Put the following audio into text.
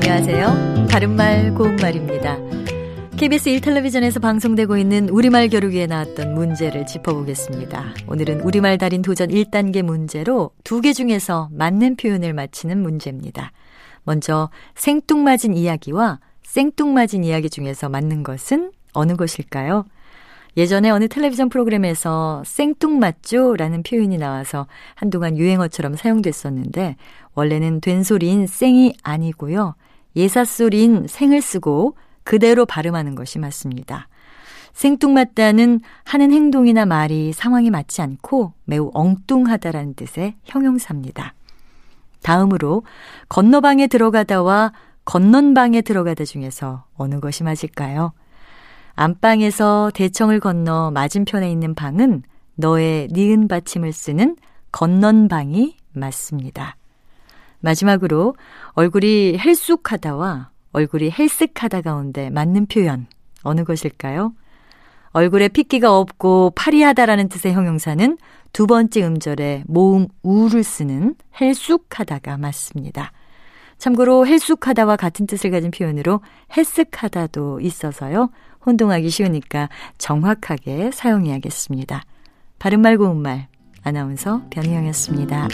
안녕하세요. 바른말 고운말입니다. KBS 1텔레비전에서 방송되고 있는 우리말 겨루기에 나왔던 문제를 짚어보겠습니다. 오늘은 우리말 달인 도전 1단계 문제로 두 개 중에서 맞는 표현을 맞히는 문제입니다. 먼저 생뚱맞은 이야기와 생뚱맞은 이야기 중에서 맞는 것은 어느 것일까요? 예전에 어느 텔레비전 프로그램에서 생뚱맞죠? 라는 표현이 나와서 한동안 유행어처럼 사용됐었는데, 원래는 된소리인 생이 아니고요. 예사소리인 생을 쓰고 그대로 발음하는 것이 맞습니다. 생뚱맞다는 하는 행동이나 말이 상황에 맞지 않고 매우 엉뚱하다라는 뜻의 형용사입니다. 다음으로 건너방에 들어가다와 건넌방에 들어가다 중에서 어느 것이 맞을까요? 안방에서 대청을 건너 맞은편에 있는 방은 너의 니은 받침을 쓰는 건넌방이 맞습니다. 마지막으로 얼굴이 헬쑥하다와 얼굴이 헬쓱하다 가운데 맞는 표현 어느 것일까요? 얼굴에 핏기가 없고 파리하다라는 뜻의 형용사는 두 번째 음절에 모음 우를 쓰는 헬쑥하다가 맞습니다. 참고로 헬쑥하다와 같은 뜻을 가진 표현으로 헬쓱하다도 있어서요. 혼동하기 쉬우니까 정확하게 사용해야겠습니다. 바른말 고운말 아나운서 변희영이었습니다.